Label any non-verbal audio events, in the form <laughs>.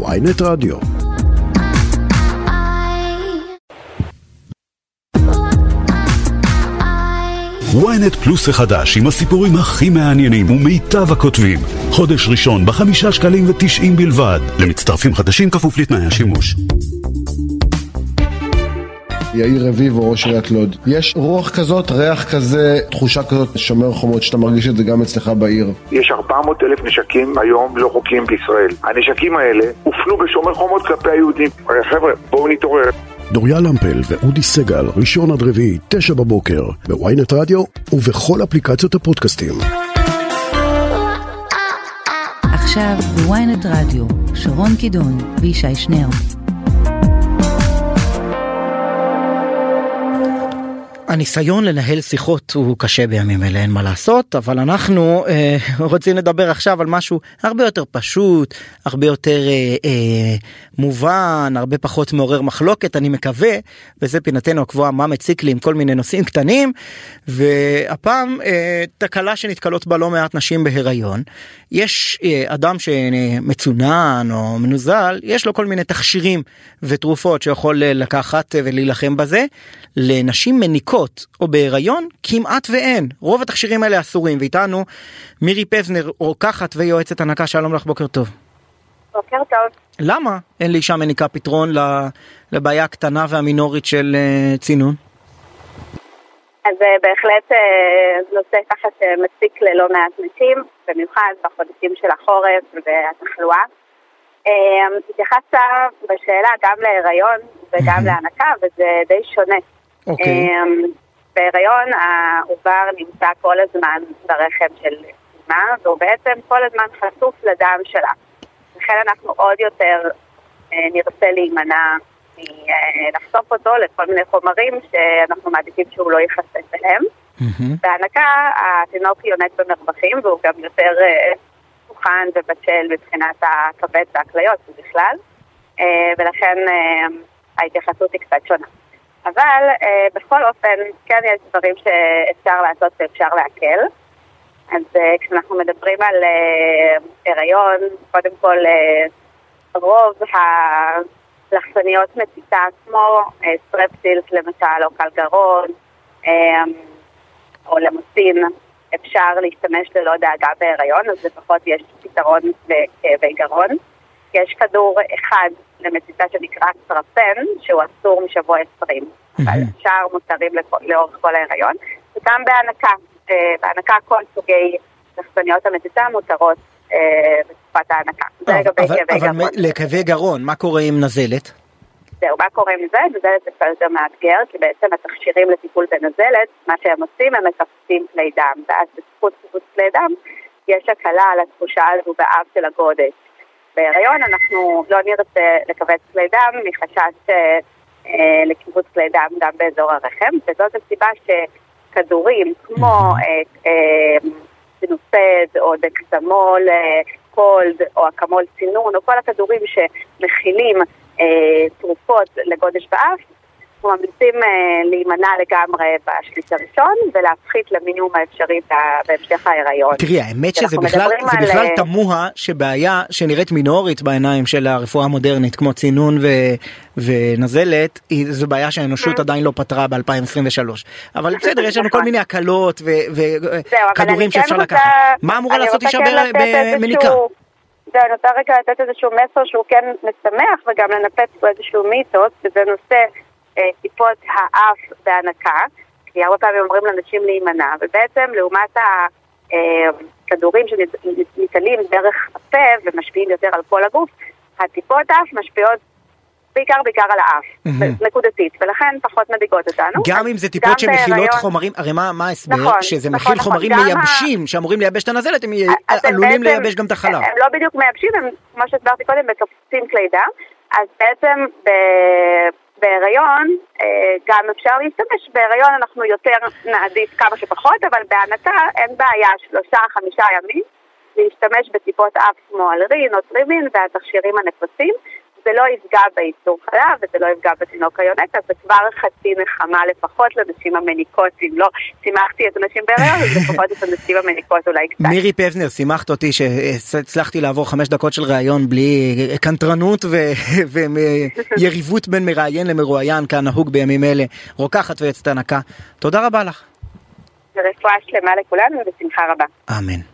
ויינט רדיו. ynet פלוס החדש עם הסיפורים הכי מעניינים ומיטב הכותבים. חודש ראשון בחמישה שקלים ותשעים בלבד. למצטרפים חדשים כפוף לתנאי השימוש. יאיר רביבו, ראש עיריית לוד. יש רוח כזאת, ריח כזה, תחושה כזאת, שומר חומות, שאתה מרגיש את זה גם אצלך בעיר. יש 400 אלף נשקים היום לא חוקיים בישראל. הנשקים האלה הופנו בשומר חומות כלפי היהודים. חבר'ה, בואו נתעורר. דוריה למפל ואודי סגל, ראשון עד רביעי, תשע בבוקר, בוויינט רדיו ובכל אפליקציות הפודקאסטים. עכשיו בוויינט רדיו, שרון קידון וישי שנר. הניסיון לנהל שיחות הוא קשה בימים אלה אין מה לעשות אבל אנחנו אה, רוצים לדבר עכשיו על משהו הרבה יותר פשוט הרבה יותר אה, אה, מובן הרבה פחות מעורר מחלוקת אני מקווה וזה פינתנו הקבועה מה מציק לי עם כל מיני נושאים קטנים והפעם אה, תקלה שנתקלות בה לא מעט נשים בהיריון יש אה, אדם שמצונן או מנוזל יש לו כל מיני תכשירים ותרופות שיכול אה, לקחת ולהילחם בזה לנשים מניקות. מוכרות או בהיריון כמעט ואין רוב התכשירים האלה אסורים ואיתנו מירי פבנר רוקחת ויועצת הנקה שלום לך בוקר טוב. בוקר טוב. למה אין לאישה מניקה פתרון לבעיה הקטנה והמינורית של uh, צינון? אז uh, בהחלט uh, נושא ככה שמציק ללא מעט נשים, במיוחד בחודשים של החורף והתחלואה. התייחסת בשאלה גם להיריון וגם להנקה וזה די שונה. אוקיי. אמ, בהיריון העובר נמצא כל הזמן ברחם של אימה, והוא בעצם כל הזמן חשוף לדם שלה. לכן אנחנו עוד יותר אה, נרצה להימנע מלחשוף אותו לכל מיני חומרים שאנחנו מעדיפים שהוא לא ייחשף אליהם. בהנקה התינוק יונק במרווחים והוא גם יותר אה, מוכן ובשל מבחינת הכבד והכליות בכלל, אה, ולכן ההתייחסות היא קצת שונה. אבל אה, בכל אופן, כן יש דברים שאפשר לעשות ואפשר להקל. אז אה, כשאנחנו מדברים על אה, הריון, קודם כל אה, רוב הלחסניות מציתה כמו אה, סטרפסילס למשל, או קלגרון, אה, או למוסין, אפשר להשתמש ללא דאגה בהיריון, אז לפחות יש פתרון בכאבי גרון. יש כדור אחד למציתה שנקרא סרפן, שהוא אסור משבוע 20. אבל שאר מותרים לאורך כל ההיריון, וגם בהנקה, אה, בהנקה כל סוגי לחסניות המציתה מותרות אה, בתקופת ההנקה. זה לגבי כאבי גרון. אבל לכאבי גרון, מה קורה עם נזלת? זהו, מה קורה עם נזלת? נזלת זה קצת יותר מאתגר, כי בעצם התכשירים לטיפול בנזלת, מה שהם עושים, הם מקפצים כלי דם, ואז בזכות קיבוץ כלי דם, יש הקלה על התחושה הזו באב של הגודש. בהיריון אנחנו לא נרצה לכווץ כלי דם מחשש אה, אה, לקיבוץ כלי דם גם באזור הרחם, וזאת הסיבה שכדורים כמו אה, או דקסמול קולד או אקמול צינון או כל הכדורים שמכילים תרופות לגודש באף אנחנו ממליצים uh, להימנע לגמרי בשליש הראשון ולהפחית למינימום האפשרי בהמשך ההיריון. תראי, האמת שזה בכלל, זה בכלל על... אה, תמוה שבעיה שנראית מינורית בעיניים של הרפואה המודרנית כמו צינון ו, ונזלת, זו בעיה שהאנושות mm. עדיין לא פתרה ב-2023. אבל <laughs> בסדר, יש לנו כל מיני הקלות וכדורים כן שאפשר לקחת. מה אמורה לעשות אישה כן במניקה? אני רוצה רגע לתת איזשהו מסר שהוא כן משמח וגם לנפץ פה איזשהו מיתוס, וזה נושא אה, טיפות האף בהנקה, כי הרבה פעמים אומרים לאנשים להימנע, ובעצם לעומת הכדורים אה, שניטלים דרך הפה ומשפיעים יותר על כל הגוף, הטיפות האף משפיעות בעיקר בעיקר על האף, mm-hmm. נקודתית, ולכן פחות מדאיגות אותנו. גם אם זה טיפות שמכילות בהיריון... חומרים, הרי מה, ההסבר? נכון, שזה נכון, מכיל נכון, חומרים מייבשים ה... שאמורים לייבש את הנזלת, הם עלולים בעצם, לייבש גם את החלב. הם לא בדיוק מייבשים, הם, כמו שהסברתי קודם, מקפצים כלי דם, אז בעצם ב... בהיריון אה, גם אפשר להשתמש, בהיריון אנחנו יותר נעדיף כמה שפחות, אבל בהנקה אין בעיה שלושה, חמישה ימים להשתמש בטיפות אף כמו אלרין או טרימין והתכשירים הנפוצים, זה לא יפגע בייצור חלב וזה לא יפגע בתינוק היונק, אז זה כבר חצי נחמה לפחות לנשים המניקות, אם לא שימחתי את הנשים בהריון, אז לפחות את הנשים המניקות אולי קצת. מירי פבנר, שימחת אותי שהצלחתי לעבור חמש דקות של ראיון בלי קנטרנות <laughs> ויריבות בין מראיין למרואיין כנהוג בימים אלה. רוקחת ויועצת הנקה, תודה רבה לך. ורפואה שלמה לכולנו ובשמחה רבה. אמן.